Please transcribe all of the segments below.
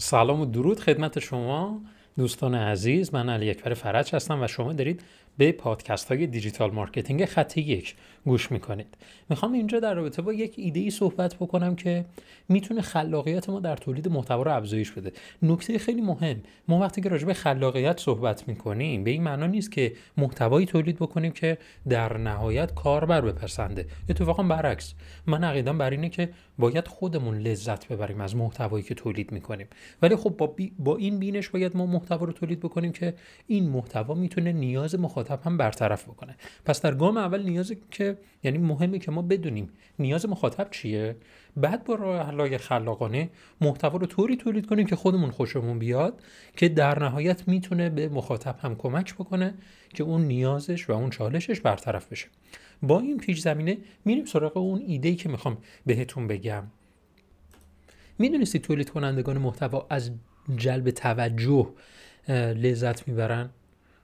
سلام و درود خدمت شما دوستان عزیز. من علی اکبر فرج هستم و شما دارید به پادکست های digital marketing خط یک گوش می‌کنید. می‌خوام اینجا در رابطه با یک ایده ای صحبت بکنم که می‌تونه خلاقیت ما در تولید محتوا رو افزایش بده. نکته خیلی مهم. ما وقتی که راجع به خلاقیت صحبت می‌کنیم به این معنا نیست که محتوایی تولید بکنیم که در نهایت کاربر نپسنده اتفاقا برعکس. من عقیدم بر اینه که باید خودمون لذت ببریم از محتوایی که تولید می‌کنیم. ولی خب با, با این بینش باید ما محتوا رو تولید بکنیم که این محتوا می‌تونه نیاز مخاطب هم برطرف بکنه. پس در گام اول نیازی که یعنی مهمه که ما بدونیم نیاز مخاطب چیه. بعد با راه خلاقانه محتوا رو طوری تولید کنیم که خودمون خوشمون بیاد که در نهایت می‌تونه به مخاطب هم کمک بکنه که اون نیازش و اون چالشش برطرف بشه. با این پیش زمینه میریم سراغ اون ایده که می‌خوام بهتون بگم. می‌دونستی تولید کنندگان محتوا از جلب توجه لذت می‌برن؟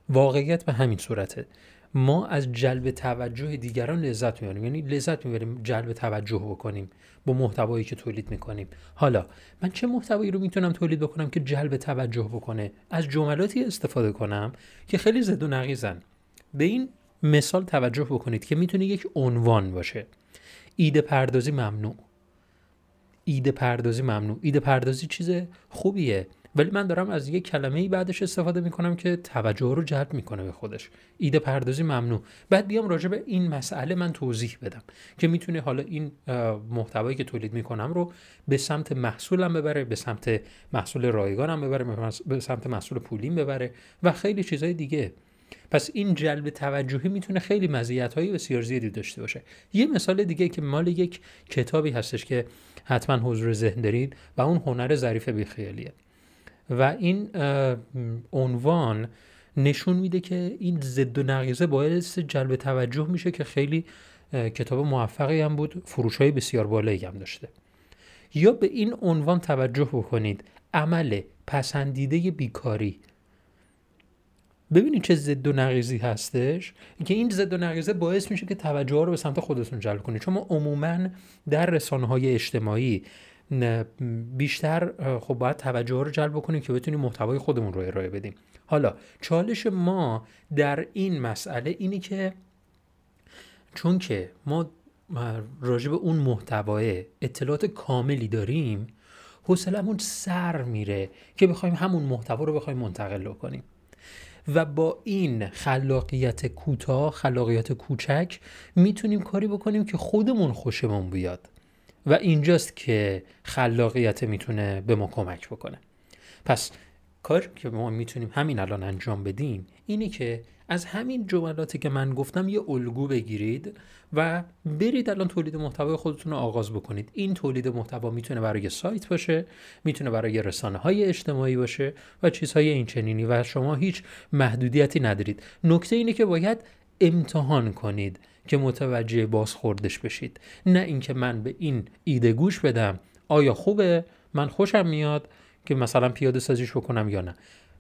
واقعیت به همین صورته. ما از جلب توجه دیگران لذت می‌بریم. یعنی لذت می‌بریم جلب توجه بکنیم با محتوایی که تولید می‌کنیم. حالا من چه محتوایی رو می‌تونم تولید بکنم که جلب توجه بکنه؟ از جملاتی استفاده کنم که خیلی زد و نقیزن به این مثال توجه بکنید که می‌تونه یک عنوان باشه. ایده پردازی ممنوع. ایده پردازی ممنوع. ایده پردازی چیز خوبیه. ولی من دارم از یک کلمه ای بعدش استفاده می‌کنم که توجه رو جلب می‌کنه به خودش. ایده پردازی ممنوع. بعد بیام راجع به این مسئله من توضیح بدم که می‌تونه حالا این محتوایی که تولید می‌کنم رو به سمت محصولم ببره به سمت محصول رایگانم ببره به سمت محصول پولیم ببره و خیلی چیزهای دیگه. پس این جلب توجهی می‌تونه خیلی مزیت‌های بسیار زیادی داشته باشه. یه مثال دیگه که مال یک کتابی هستش که حتما حضور ذهن دارید و اون هنر ظریف بیخیالیه. و این عنوان نشون میده که این ضد و نقیزه باعث جلب توجه میشه که خیلی کتاب موفقی هم بود فروش های بسیار بالایی هم داشته. یا به این عنوان توجه بکنید عمل پسندیده بیکاری. ببینید چه ضد و نقیزی هستش که این ضد و نقیزه باعث میشه که توجه رو به سمت خودتون جلب کنید. چون ما عموما در رسانه های اجتماعی بیشتر خب باید توجه رو جلب کنیم که بتونیم محتوای خودمون رو ارائه بدیم. حالا چالش ما در این مسئله اینی که چون که ما راجع به اون محتوای اطلاعات کاملی داریم حوصلمون سر میره که بخوایم همون محتوا رو بخوایم منتقل کنیم و با این خلاقیت کوتاه خلاقیت کوچک می‌تونیم کاری بکنیم که خودمون خوشمون بیاد. و اینجاست که خلاقیت می‌تونه به ما کمک بکنه. پس کاری که ما می‌تونیم همین الان انجام بدیم اینه که از همین جملاتی که من گفتم یه الگو بگیرید و برید الان تولید محتوای خودتون رو آغاز بکنید. این تولید محتوا می‌تونه برای سایت باشه می‌تونه برای رسانه های اجتماعی باشه و چیزهای این چنینی و شما هیچ محدودیتی ندارید. نکته اینه که باید امتحان کنید که متوجه بازخوردش بشید. نه اینکه من به این ایده گوش بدم. آیا خوبه؟ من خوشم میاد که مثلا پیاده سازیش بکنم یا نه.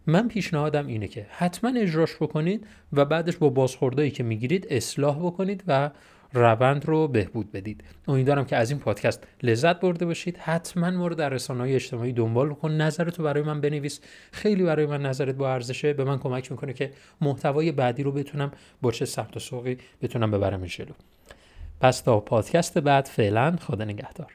من پیشنهادم اینه که حتما اجراش بکنید و بعدش با بازخوردهایی که می‌گیرید اصلاح بکنید و روند رو بهبود بدید. امیدوارم که از این پادکست لذت برده باشید. حتما ما رو در رسانه‌های اجتماعی دنبال کن نظرتو برای من بنویس. خیلی برای من نظرت با ارزشه به من کمک می‌کنه که محتوای بعدی رو بتونم با چه سمت و سوقی بتونم ببرم جلو. پس تا پادکست بعد فعلا خدا نگهدار.